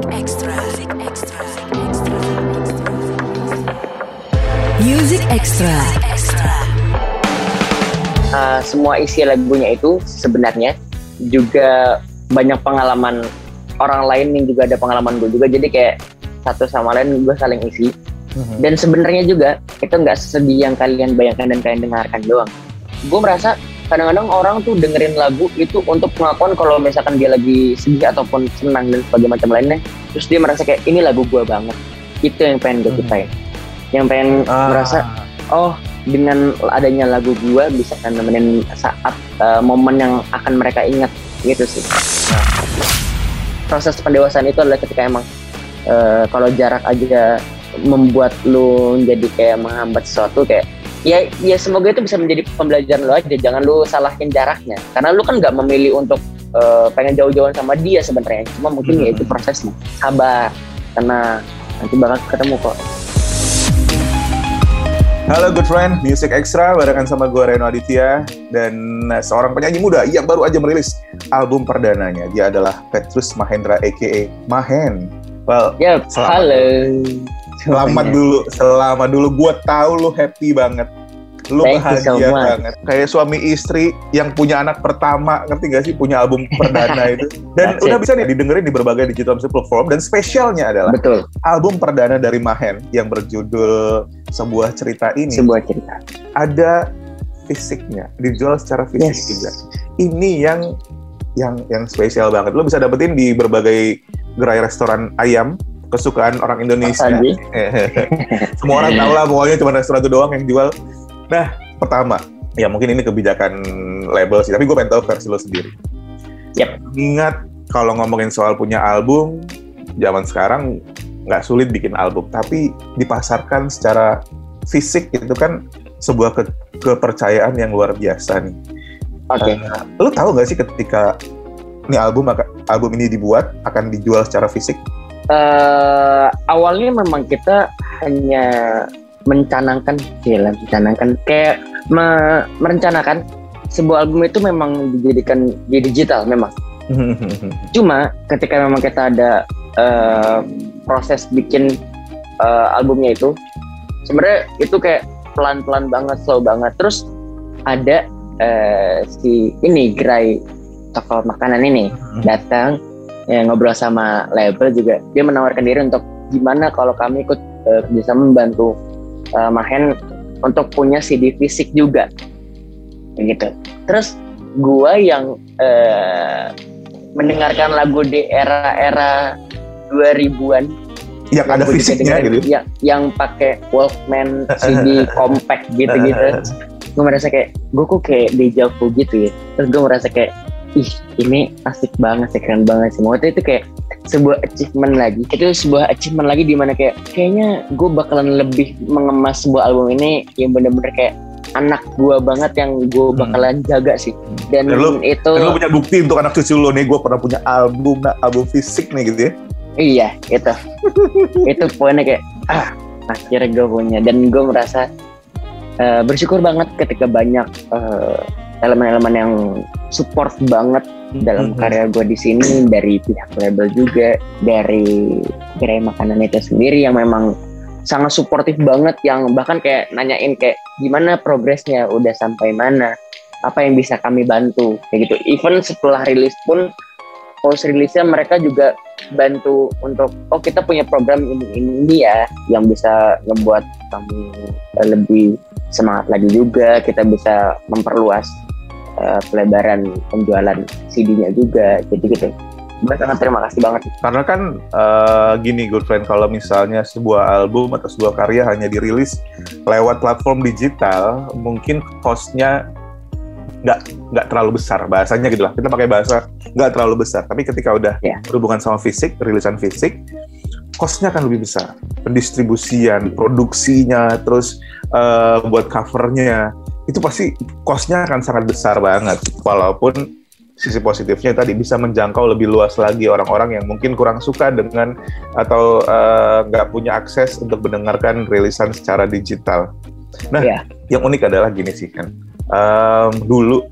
Music Extra. Music Extra. Music Extra. Uh, semua isi lagunya itu sebenarnya juga banyak pengalaman orang lain yang juga ada pengalaman gue juga jadi kayak satu sama lain gue saling isi mm-hmm. dan sebenarnya juga itu nggak sesedih yang kalian bayangkan dan kalian dengarkan doang gue merasa kadang-kadang orang tuh dengerin lagu itu untuk pengakuan kalau misalkan dia lagi sedih ataupun senang dan sebagainya macam lainnya. Terus dia merasa kayak ini lagu gue banget. Itu yang pengen gue ceritain mm-hmm yang pengen ah. merasa oh dengan adanya lagu gua bisa nemenin saat uh, momen yang akan mereka ingat. Gitu sih. Nah, proses pendewasaan itu adalah ketika emang uh, kalau jarak aja membuat lu jadi kayak menghambat sesuatu kayak ya ya semoga itu bisa menjadi pembelajaran lu aja jangan lu salahin jaraknya karena lu kan nggak memilih untuk uh, pengen jauh-jauhan sama dia sebenarnya cuma mungkin hmm. ya itu prosesnya sabar karena nanti bakal ketemu kok Halo good friend, Music Extra barengan sama gue Reno Aditya dan seorang penyanyi muda yang baru aja merilis album perdananya. Dia adalah Petrus Mahendra aka Mahen. Well, yep, selamat halo. Selamat dulu, selamat dulu. Gue tahu lu happy banget. Lu Thank bahagia so banget. Kayak suami istri yang punya anak pertama ngerti gak sih? Punya album perdana itu. Dan That's udah it. bisa nih didengerin di berbagai digital music platform. Dan spesialnya adalah Betul. album perdana dari Mahen yang berjudul sebuah cerita ini. Sebuah cerita. Ada fisiknya dijual secara fisik yes. juga. Ini yang yang yang spesial banget. Lo bisa dapetin di berbagai gerai restoran ayam kesukaan orang Indonesia. Semua orang tahu lah pokoknya cuma restoran itu doang yang jual Nah, pertama, ya mungkin ini kebijakan label sih, tapi gue pengen tahu versi lo sendiri. Yep. Ingat kalau ngomongin soal punya album, zaman sekarang nggak sulit bikin album, tapi dipasarkan secara fisik itu kan sebuah ke kepercayaan yang luar biasa nih. Oke. Okay. Uh, lo tahu nggak sih ketika ini album album ini dibuat akan dijual secara fisik? Uh, awalnya memang kita hanya mencanangkan film mencanangkan kayak me merencanakan sebuah album itu memang dijadikan di digital memang cuma ketika memang kita ada uh, proses bikin uh, albumnya itu sebenarnya itu kayak pelan-pelan banget slow banget terus ada uh, si ini gerai toko makanan ini hmm. datang ya ngobrol sama label juga dia menawarkan diri untuk gimana kalau kami ikut uh, kerjasama membantu uh, Mahen untuk punya CD fisik juga. Gitu terus gua yang uh, mendengarkan lagu di era-era 2000-an yang ada fisiknya gitu yang yang pakai Walkman CD compact gitu-gitu. Gue merasa kayak gue kok kayak deja vu gitu ya? Terus gue merasa kayak ih ini asik banget sih keren banget sih. Waktu itu kayak sebuah achievement lagi. Itu sebuah achievement lagi di mana kayak kayaknya gue bakalan lebih mengemas sebuah album ini yang bener-bener kayak anak gue banget yang gue hmm. bakalan hmm. jaga sih. Dan, dan lu, itu dan lu punya bukti untuk anak cucu lo nih gue pernah punya album nah, album fisik nih gitu ya. Iya itu. Itu poinnya kayak ah akhirnya gue punya. Dan gue merasa uh, bersyukur banget ketika banyak uh, elemen-elemen yang support banget dalam karya gue di sini dari pihak label juga dari gerai makanan itu sendiri yang memang sangat suportif banget yang bahkan kayak nanyain kayak gimana progresnya? Udah sampai mana? Apa yang bisa kami bantu? Kayak gitu. Even setelah rilis pun post rilisnya mereka juga bantu untuk oh kita punya program ini ini ya yang bisa membuat kami lebih semangat lagi juga kita bisa memperluas uh, pelebaran penjualan CD-nya juga jadi gitu. Gue sangat terima kasih banget. Karena kan uh, gini good friend kalau misalnya sebuah album atau sebuah karya hanya dirilis lewat platform digital mungkin costnya nggak nggak terlalu besar bahasanya gitu lah. Kita pakai bahasa nggak terlalu besar tapi ketika udah yeah. berhubungan sama fisik rilisan fisik costnya akan lebih besar. Pendistribusian produksinya terus uh, buat covernya itu pasti costnya akan sangat besar banget walaupun sisi positifnya tadi bisa menjangkau lebih luas lagi orang-orang yang mungkin kurang suka dengan atau eh, nggak uh, punya akses untuk mendengarkan rilisan secara digital. Nah, yeah. yang unik adalah gini sih kan, um, dulu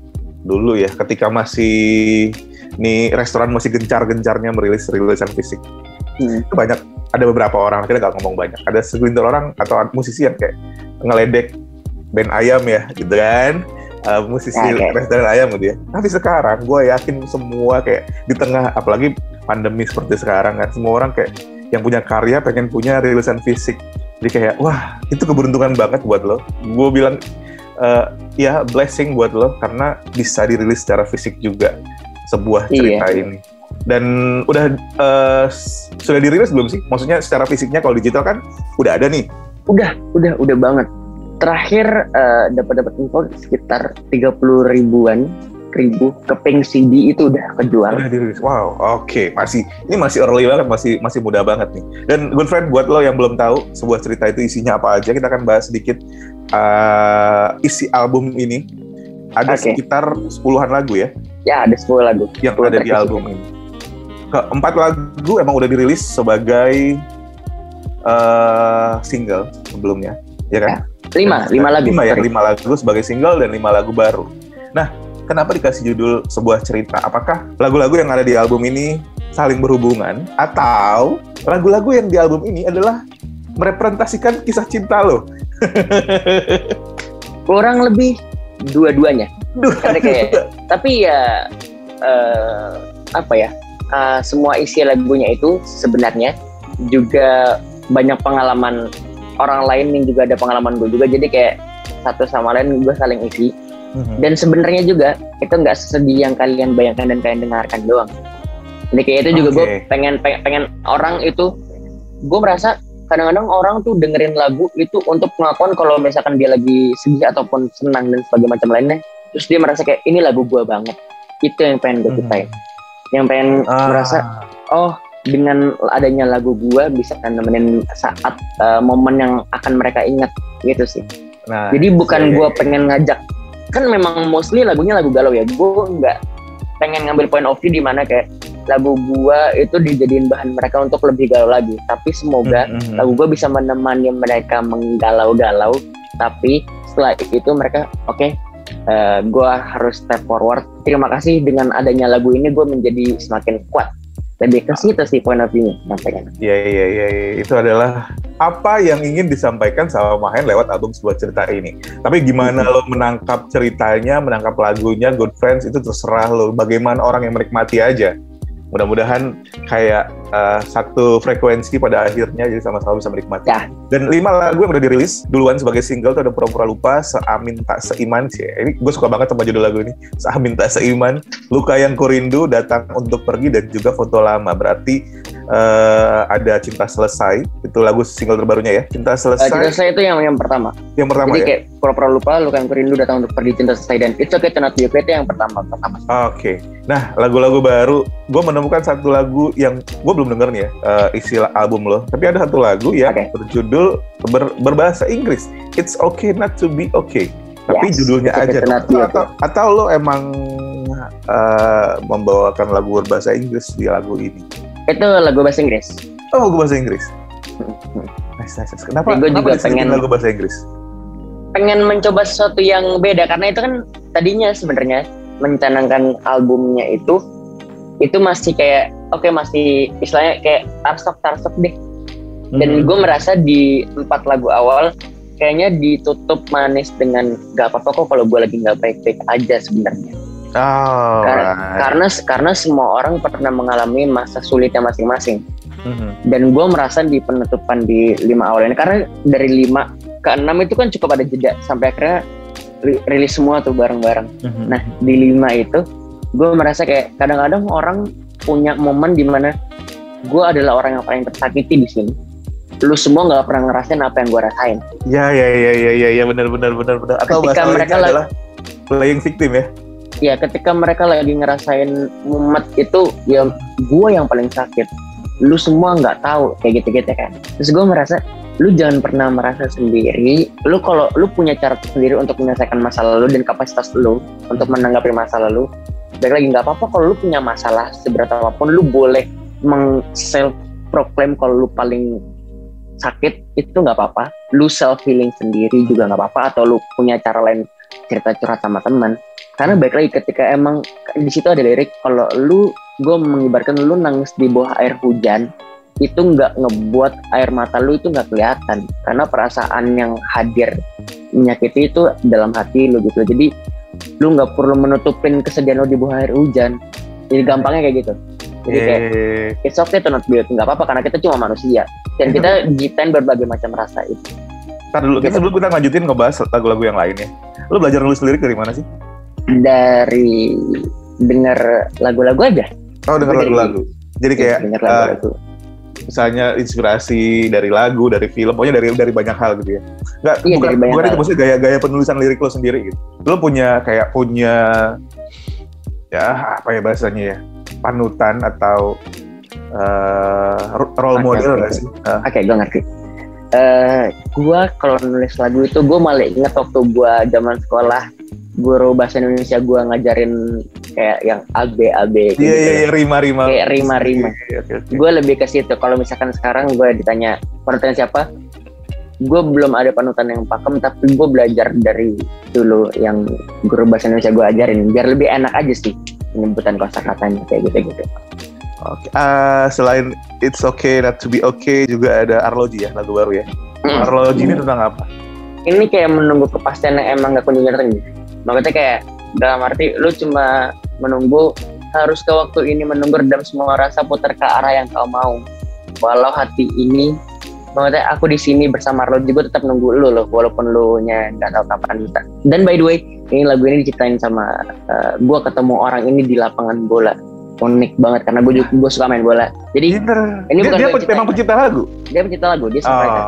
dulu ya ketika masih nih restoran masih gencar-gencarnya merilis rilisan fisik. Hmm. itu banyak ada beberapa orang kita nggak ngomong banyak ada segelintir orang atau musisi yang kayak ngeledek band ayam ya gitu kan Uh, musisi Ya, oke. restoran ayam gitu ya tapi sekarang gue yakin semua kayak di tengah apalagi pandemi seperti sekarang kan semua orang kayak yang punya karya pengen punya rilisan fisik jadi kayak wah itu keberuntungan banget buat lo gue bilang eh, ya blessing buat lo karena bisa dirilis secara fisik juga sebuah Iya. cerita ini dan udah s- sudah dirilis belum sih maksudnya secara fisiknya kalau digital kan udah ada nih Udah, udah, udah banget. Terakhir eh, dapat dapat info sekitar 30 ribuan ribu keping CD itu udah kejual. wow oke masih ini masih early banget masih masih muda banget nih dan good friend buat lo yang belum tahu sebuah cerita itu isinya apa aja kita akan bahas sedikit eh, isi album ini ada Oke. sekitar sepuluhan lagu ya Ya, ada 10 lagu. yang 10 ada di album ini. Keempat lagu emang udah dirilis sebagai eh, single sebelumnya, ya kan? Lima, lima lagu. Lima ya, lima lagu sebagai single dan lima lagu baru. Nah, kenapa dikasih judul sebuah cerita? Apakah lagu-lagu yang ada di album ini saling berhubungan atau lagu-lagu yang di album ini adalah merepresentasikan kisah cinta lo? Kurang lebih dua-duanya. Duh, Ada kayak- Tapi ya eh, apa ya? eh, semua isi lagunya itu sebenarnya juga banyak pengalaman orang lain yang juga ada pengalaman gue juga. Jadi kayak satu sama lain gue saling isi. Mhm. Dan sebenarnya juga itu nggak sesedih yang kalian bayangkan dan kalian dengarkan doang. Jadi kayak itu juga gue Oke. pengen, pengen pengen orang itu gue merasa kadang-kadang orang tuh dengerin lagu itu untuk pengakuan kalau misalkan dia lagi sedih ataupun senang dan sebagainya macam lainnya terus dia merasa kayak ini lagu gue banget itu yang pengen gue ceritain yang pengen Ah. merasa oh dengan adanya lagu gue bisa nemenin saat uh, momen yang akan mereka ingat gitu sih. Nah, jadi bukan iya, gue iya. pengen ngajak kan memang mostly lagunya lagu galau ya. Gue nggak pengen ngambil point of view di mana kayak lagu gue itu dijadiin bahan mereka untuk lebih galau lagi. Tapi semoga Mhm. lagu gue bisa menemani mereka menggalau-galau tapi setelah itu mereka oke gue harus step forward. Terima kasih dengan adanya lagu ini gue menjadi semakin kuat lebih ke situ sih point of view-nya sampaikan Iya iya iya iya. itu adalah apa yang ingin disampaikan sama Mahen lewat album sebuah cerita ini. Tapi gimana lo menangkap ceritanya, menangkap lagunya, Good Friends itu terserah lo. Bagaimana orang yang menikmati aja. Mudah-mudahan kayak uh, satu frekuensi pada akhirnya jadi sama-sama bisa menikmati. Ya. Dan lima lagu yang udah dirilis duluan sebagai single tuh ada Pura-Pura Lupa, Seamin Tak Seiman sih. Ini gue suka banget sama judul lagu ini. Seamin Tak Seiman, Luka Yang Kurindu, Datang Untuk Pergi, dan juga Foto Lama. Berarti eh, ada Cinta Selesai, itu lagu single terbarunya ya. Cinta Uh, Selesai cinta selesai itu yang yang pertama yang pertama jadi ya. kayak pura-pura lupa lu kan rindu datang untuk pergi cinta selesai dan itu kayak Not You itu yang pertama pertama Oke. Nah, lagu-lagu baru, gue menemukan satu lagu yang gue belum denger nih ya, eh, isi album lo. Tapi ada satu lagu yang Oke. berjudul ber- berbahasa Inggris. It's okay not to be okay. Tapi Yes, judulnya Okay aja. Be atau, atau lo emang eh, membawakan lagu berbahasa Inggris di lagu ini? itu lagu bahasa Inggris Oh, lagu bahasa Inggris. Nice, nice. nice. Kenapa? Kenapa juga pengen- lagu bahasa Inggris. pengen mencoba sesuatu yang beda karena itu kan tadinya sebenarnya mencanangkan albumnya itu itu masih kayak oke masih istilahnya kayak tarsok tarsok deh dan Mhm. gue merasa di empat lagu awal kayaknya ditutup manis dengan gak apa-apa kok kalau gue lagi nggak baik-baik aja sebenarnya Oh, Kar- right. karena karena semua orang pernah mengalami masa sulitnya masing-masing Mhm. dan gue merasa di penutupan di lima awal ini karena dari lima ke enam itu kan cukup ada jeda sampai akhirnya ri- rilis semua tuh bareng-bareng Mhm. nah di lima itu gue merasa kayak kadang-kadang orang punya momen di mana gue adalah orang yang paling tersakiti di sini. Lu semua nggak pernah ngerasain apa yang gue rasain. Ya ya ya ya ya ya benar benar benar benar. Atau Ketika mereka adalah playing victim ya. ya ketika mereka lagi ngerasain mumet itu ya gue yang paling sakit. Lu semua nggak tahu kayak gitu gitu kan. Terus gue merasa lu jangan pernah merasa sendiri. Lu kalau lu punya cara sendiri untuk menyelesaikan masalah lu dan kapasitas lu untuk menanggapi masalah lu baik lagi nggak apa-apa kalau lu punya masalah seberat apa pun lu boleh meng self proclaim kalau lu paling sakit itu nggak apa-apa. Lu self healing sendiri juga nggak apa-apa atau lu punya cara lain cerita curhat sama teman. Karena baik lagi ketika emang di situ ada lirik kalau lu gue mengibarkan lu nangis di bawah air hujan itu nggak ngebuat air mata lu itu nggak kelihatan. Karena perasaan yang hadir menyakiti itu dalam hati lu gitu. Jadi lu nggak perlu menutupin kesedihan lu di bawah air hujan jadi gampangnya kayak gitu jadi kayak Eh, it's okay to not be okay. nggak apa-apa karena kita cuma manusia dan kita ciptain berbagai macam rasa itu Ntar dulu, kita sebelum kita lanjutin ngebahas lagu-lagu yang lainnya. Lu belajar nulis lirik dari mana sih? dari denger lagu-lagu aja Oh, denger lagu-lagu. Jadi kayak denger eh, lagu-lagu misalnya inspirasi dari lagu, dari film, pokoknya dari dari banyak hal gitu ya. Enggak, Iya, bukan, dari banyak bukan itu maksudnya gaya-gaya penulisan lirik lo sendiri gitu. Lo punya kayak punya ya apa ya bahasanya ya panutan atau ro- role model oke. nggak sih? Oke, gue ngerti. Eh, gua kalau nulis lagu itu gue malah inget waktu gua zaman sekolah guru bahasa Indonesia gua ngajarin kayak yang AB AB Iya gitu. iya iya rima-rima. Kayak rima-rima. Oke, oke, oke. Gue lebih ke situ. Kalau misalkan sekarang gue ditanya panutan siapa, gue belum ada panutan yang pakem, tapi gue belajar dari dulu yang guru bahasa Indonesia gue ajarin, biar lebih enak aja sih penyebutan kosakatanya kayak gitu gitu. Oke. Ah, selain It's Okay Not to Be Okay juga ada Arloji ya lagu baru ya. Hmm. Arloji ini tentang apa? ini kayak menunggu kepastian yang emang gak kunjung datang gitu. Maksudnya kayak dalam arti lu cuma menunggu harus ke waktu ini menunggu redam semua rasa putar ke arah yang kau mau. Walau hati ini maksudnya aku di sini bersama lo juga tetap nunggu lu loh walaupun lu nya nggak tahu kapan kita. Dan by the way, ini lagu ini diciptain sama uh, gua ketemu orang ini di lapangan bola. Unik banget karena gue juga gue suka main bola. Jadi Pinter. Ini dia, bukan dia gue ciptain. memang pencipta lagu. dia pencipta lagu, dia songwriter.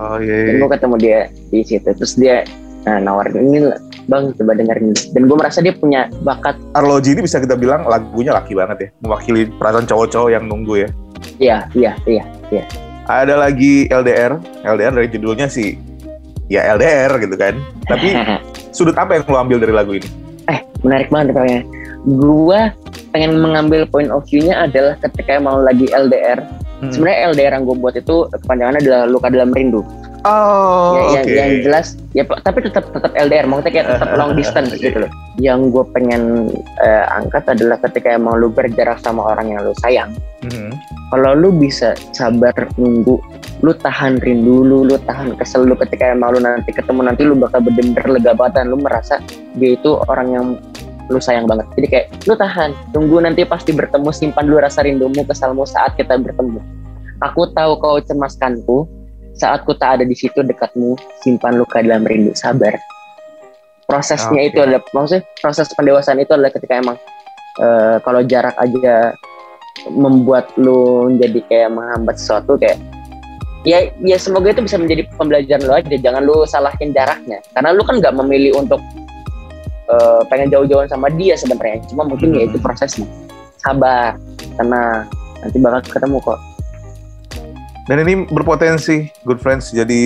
Oh iya. dan iya. gue ketemu dia di situ terus dia nah, nawarin ini bang coba dengerin dan gue merasa dia punya bakat Arloji ini bisa kita bilang lagunya laki banget ya, mewakili perasaan cowok-cowok yang nunggu ya. iya iya iya iya Ada lagi LDR, LDR dari judulnya sih ya LDR gitu kan. Tapi sudut apa yang lo ambil dari lagu ini? eh menarik banget pokoknya gue pengen mengambil point of view-nya adalah ketika emang lagi LDR Hmm. sebenarnya LDR yang gue buat itu kepanjangannya adalah luka dalam rindu Oh, ya, yang, yang jelas ya tapi tetap tetap LDR maksudnya kayak tetap long distance Iya, gitu loh. Yang gue pengen eh, angkat adalah ketika emang lu berjarak sama orang yang lu sayang. Mhm. kalau lu bisa sabar nunggu lu tahan rindu lu lu tahan kesel lu ketika emang lu nanti ketemu nanti lu bakal bener-bener lega banget dan lu merasa dia itu orang yang lu sayang banget. Jadi kayak lu tahan tunggu nanti pasti bertemu simpan dulu rasa rindumu kesalmu saat kita bertemu. Aku tahu kau cemaskanku saat ku tak ada di situ dekatmu simpan luka dalam rindu sabar. Prosesnya Oke. itu adalah maksudnya proses pendewasaan itu adalah ketika emang eh, kalau jarak aja membuat lu jadi kayak menghambat sesuatu kayak ya ya semoga itu bisa menjadi pembelajaran lu aja jangan lu salahin jaraknya. Karena lu kan nggak memilih untuk eh, pengen jauh-jauhan sama dia sebenarnya cuma mungkin ya itu prosesnya. Sabar tenang nanti bakal ketemu kok Dan ini berpotensi Good Friends jadi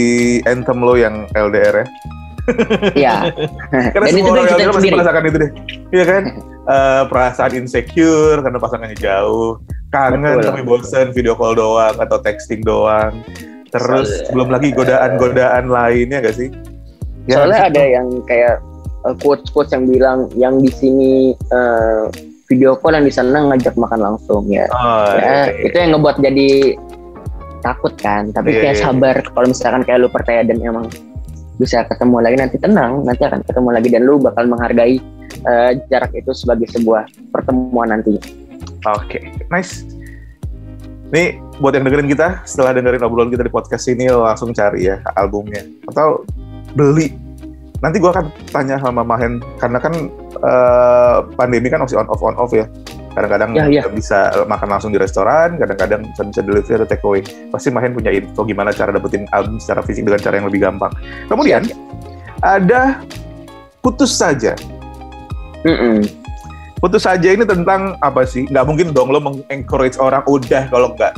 anthem lo yang LDR ya. ya Karena dan itu semua orang LDR pasti merasakan itu deh. Iya kan? Eh, perasaan insecure karena pasangannya jauh, kangen Betul. tapi bosen video call doang atau texting doang. Terus Soalnya- belum lagi godaan-godaan lainnya gak sih? Ya, soalnya ada yang kayak uh, quotes quotes yang bilang yang di sini uh, video call yang di sana ngajak makan langsung ya Oh, ya iya. itu yang ngebuat jadi takut kan tapi Iya, kayak iya. sabar kalau misalkan kayak lu percaya dan emang bisa ketemu lagi nanti tenang nanti akan ketemu lagi dan lu bakal menghargai uh, jarak itu sebagai sebuah pertemuan nanti Oke, nice. Nih buat yang dengerin kita, setelah dengerin obrolan kita di podcast ini lo langsung cari ya albumnya atau beli. Nanti gua akan tanya sama Mahen karena kan eh, pandemi kan masih on off on off ya. Kadang-kadang Ya, ya. bisa makan langsung di restoran, kadang-kadang bisa, bisa delivery atau take away. Pasti Mahen punya info gimana cara dapetin album secara fisik dengan cara yang lebih gampang. Kemudian ada putus saja. Mm-mm. Putus saja ini tentang apa sih? Nggak mungkin dong lo mengencourage orang udah kalau nggak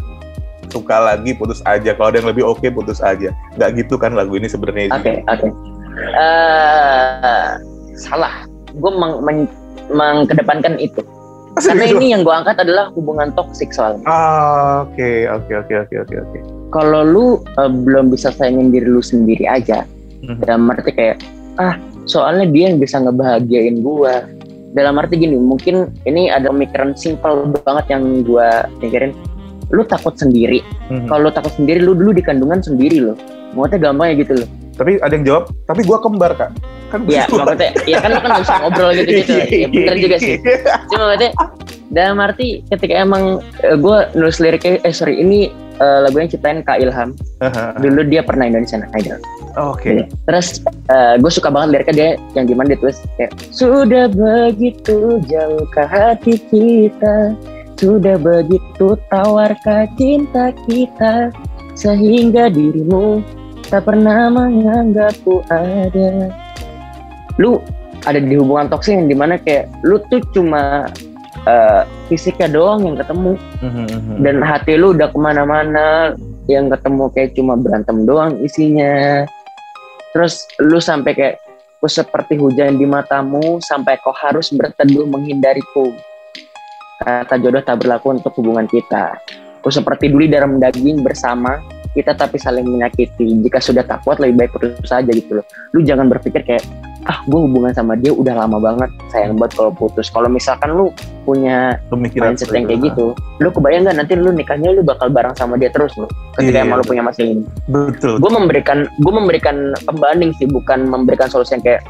suka lagi putus aja. Kalau ada yang lebih oke putus aja. Nggak gitu kan lagu ini sebenarnya. Oke, oke. Eh, salah. Gue meng, men- mengkedepankan itu. Karena gitu? ini yang gue angkat adalah hubungan toksik soalnya. Ah, Oke, oke, oke, oke, oke, oke. Kalau lu eh, belum bisa sayangin diri lu sendiri aja, Mhm. dalam arti kayak, ah soalnya dia yang bisa ngebahagiain gue. Dalam arti gini, mungkin ini ada pemikiran simpel banget yang gue pikirin. lu takut sendiri. Mhm. Kalau lu takut sendiri, lu dulu di kandungan sendiri loh. Maksudnya gampang ya gitu loh. Tapi ada yang jawab, tapi gua kembar kak. Kan Iya, gua- maksudnya, ya kan lu kan bisa ngobrol gitu-gitu. Ya bener juga sih. Cuma maksudnya, dalam arti ketika emang gue nulis liriknya, eh sorry, ini eh, lagunya ciptain Kak Ilham. Dulu dia pernah Indonesian Idol. Oke. Terus gue suka banget liriknya dia yang di mana dia tulis kayak Sudah begitu jauhkah hati kita Sudah begitu tawarkah cinta kita Sehingga dirimu tak pernah menganggapku ada. Lu ada di hubungan toksik yang di mana kayak lu tuh cuma eh, fisiknya doang yang ketemu. Mhm, mhm. dan hati lu udah ke mana-mana yang ketemu kayak cuma berantem doang isinya. Terus lu sampai kayak ku seperti hujan di matamu sampai kau harus berteduh menghindariku? Kata jodoh tak berlaku untuk hubungan kita. Ku seperti duri dalam daging bersama kita tapi saling menyakiti. Jika sudah tak kuat lebih baik putus saja gitu loh. Lu jangan berpikir kayak ah gue hubungan sama dia udah lama banget sayang banget kalau putus. Kalau misalkan lu punya Pemikiran mindset yang kayak gitu? lu kebayang nggak nanti lu nikahnya lu bakal bareng sama dia terus lu ketika Iya. emang lu punya masalah ini Betul. gue memberikan gue memberikan pembanding sih bukan memberikan solusi yang kayak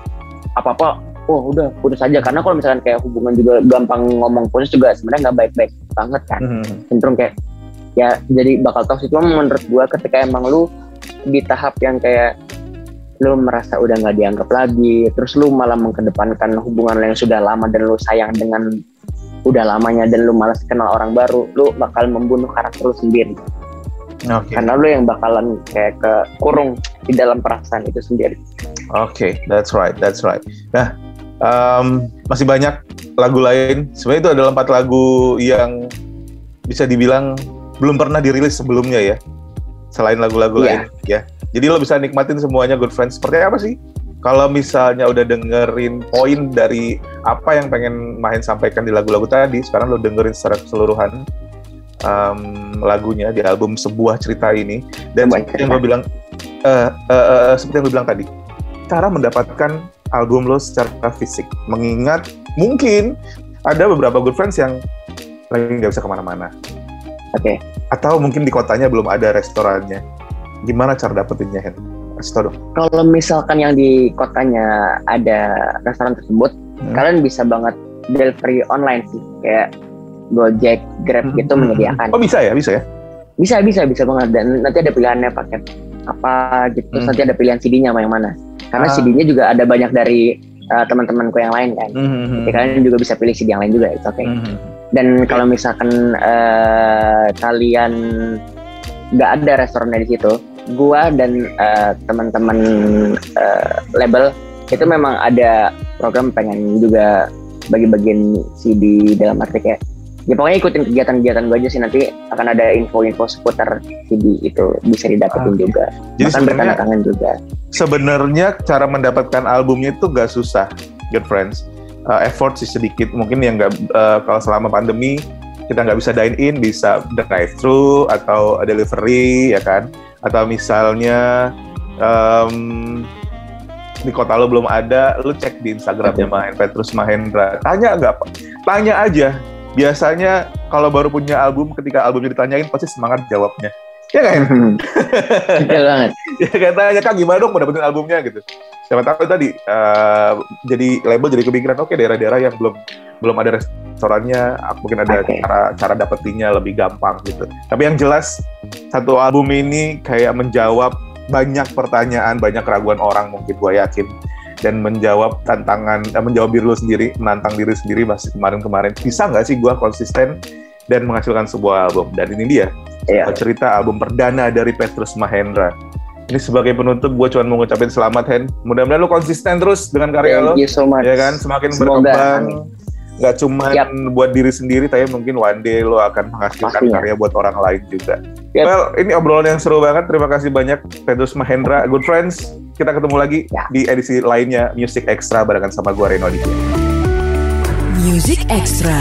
apa apa oh udah putus aja. Karena kalau misalkan kayak hubungan juga gampang ngomong putus juga sebenarnya nggak baik-baik banget kan. Mhm. cenderung kayak ya jadi bakal toxic cuma menurut gue ketika emang lu di tahap yang kayak lu merasa udah nggak dianggap lagi terus lu malah mengkedepankan hubungan yang sudah lama dan lu sayang dengan udah lamanya dan lu malas kenal orang baru lu bakal membunuh karakter lu sendiri Oke. karena lu yang bakalan kayak ke kurung di dalam perasaan itu sendiri Oke, that's right, that's right. Nah, em, masih banyak lagu lain. Sebenarnya itu adalah empat lagu yang bisa dibilang belum pernah dirilis sebelumnya ya, selain lagu-lagu Iya. lain ya. Jadi lo bisa nikmatin semuanya Good Friends. Seperti apa sih? Kalau misalnya udah dengerin poin dari apa yang pengen main sampaikan di lagu-lagu tadi, sekarang lo dengerin secara keseluruhan em, lagunya di album sebuah cerita ini. Dan Sebuah seperti yang gue bilang, eh, eh, eh, seperti yang gue bilang tadi, cara mendapatkan album lo secara fisik. Mengingat mungkin ada beberapa good friends yang lagi nggak bisa ke mana-mana. Oke. Atau mungkin di kotanya belum ada restorannya. Gimana cara dapetinnya, Hen? Kasih tau dong. kalau misalkan yang di kotanya ada restoran tersebut Hmm. kalian bisa banget delivery online sih kayak Gojek, Grab gitu menyediakan Oh bisa ya, bisa ya? bisa bisa bisa banget dan nanti ada pilihannya paket apa gitu terus Hmm. nanti ada pilihan CD-nya yang mana karena Ah. CD-nya juga ada banyak dari uh, teman-temanku yang lain kan Mhm. Jadi kalian juga bisa pilih CD yang lain juga itu oke Mhm. Dan kalau misalkan uh, kalian nggak ada restorannya di situ gua dan uh, teman-teman uh, label itu memang ada program pengen juga bagi-bagiin CD dalam arti kayak ya pokoknya ikutin kegiatan-kegiatan gue aja sih nanti akan ada info-info seputar CD itu bisa didapetin Oke. juga Jadi bahkan bertanda sebenarnya tangan juga sebenarnya cara mendapatkan albumnya itu gak susah, good friends. Uh, effort sih sedikit, mungkin yang nggak uh, kalau selama pandemi kita nggak bisa dine in, bisa drive thru atau delivery ya kan? Atau misalnya um, di kota lo belum ada, lo cek di Instagramnya Mahen Petrus Mahendra. Tanya nggak? Tanya aja. Biasanya kalau baru punya album, ketika albumnya ditanyain pasti semangat jawabnya. Ya kan? Betul banget. Ya katanya kak gimana dong mau dapetin albumnya? Gitu. Siapa tahu tadi eh, jadi label jadi kepikiran oke daerah-daerah yang belum belum ada restorannya mungkin ada Oke. cara cara dapetinnya lebih gampang gitu. Tapi yang jelas satu album ini kayak menjawab banyak pertanyaan banyak keraguan orang mungkin gue yakin. Dan menjawab tantangan eh, menjawab diri lu sendiri menantang diri sendiri masih kemarin-kemarin. Bisa nggak sih gue konsisten dan menghasilkan sebuah album? Dan ini dia Iya. cerita album perdana dari Petrus Mahendra. Ini sebagai penutup, gue cuma mau ngucapin selamat, Hen. Mudah-mudahan lu konsisten terus dengan karya lo, thank you so much ya kan? Semakin Semoga, berkembang. Gak cuma Yap. buat diri sendiri, tapi mungkin one day lo akan menghasilkan Pastinya. karya buat orang lain juga. Yap. Well, ini obrolan yang seru banget. Terima kasih banyak, Petrus Mahendra. Good friends, kita ketemu lagi Ya. di edisi lainnya Music Extra barengan sama gue Reno. Music Extra.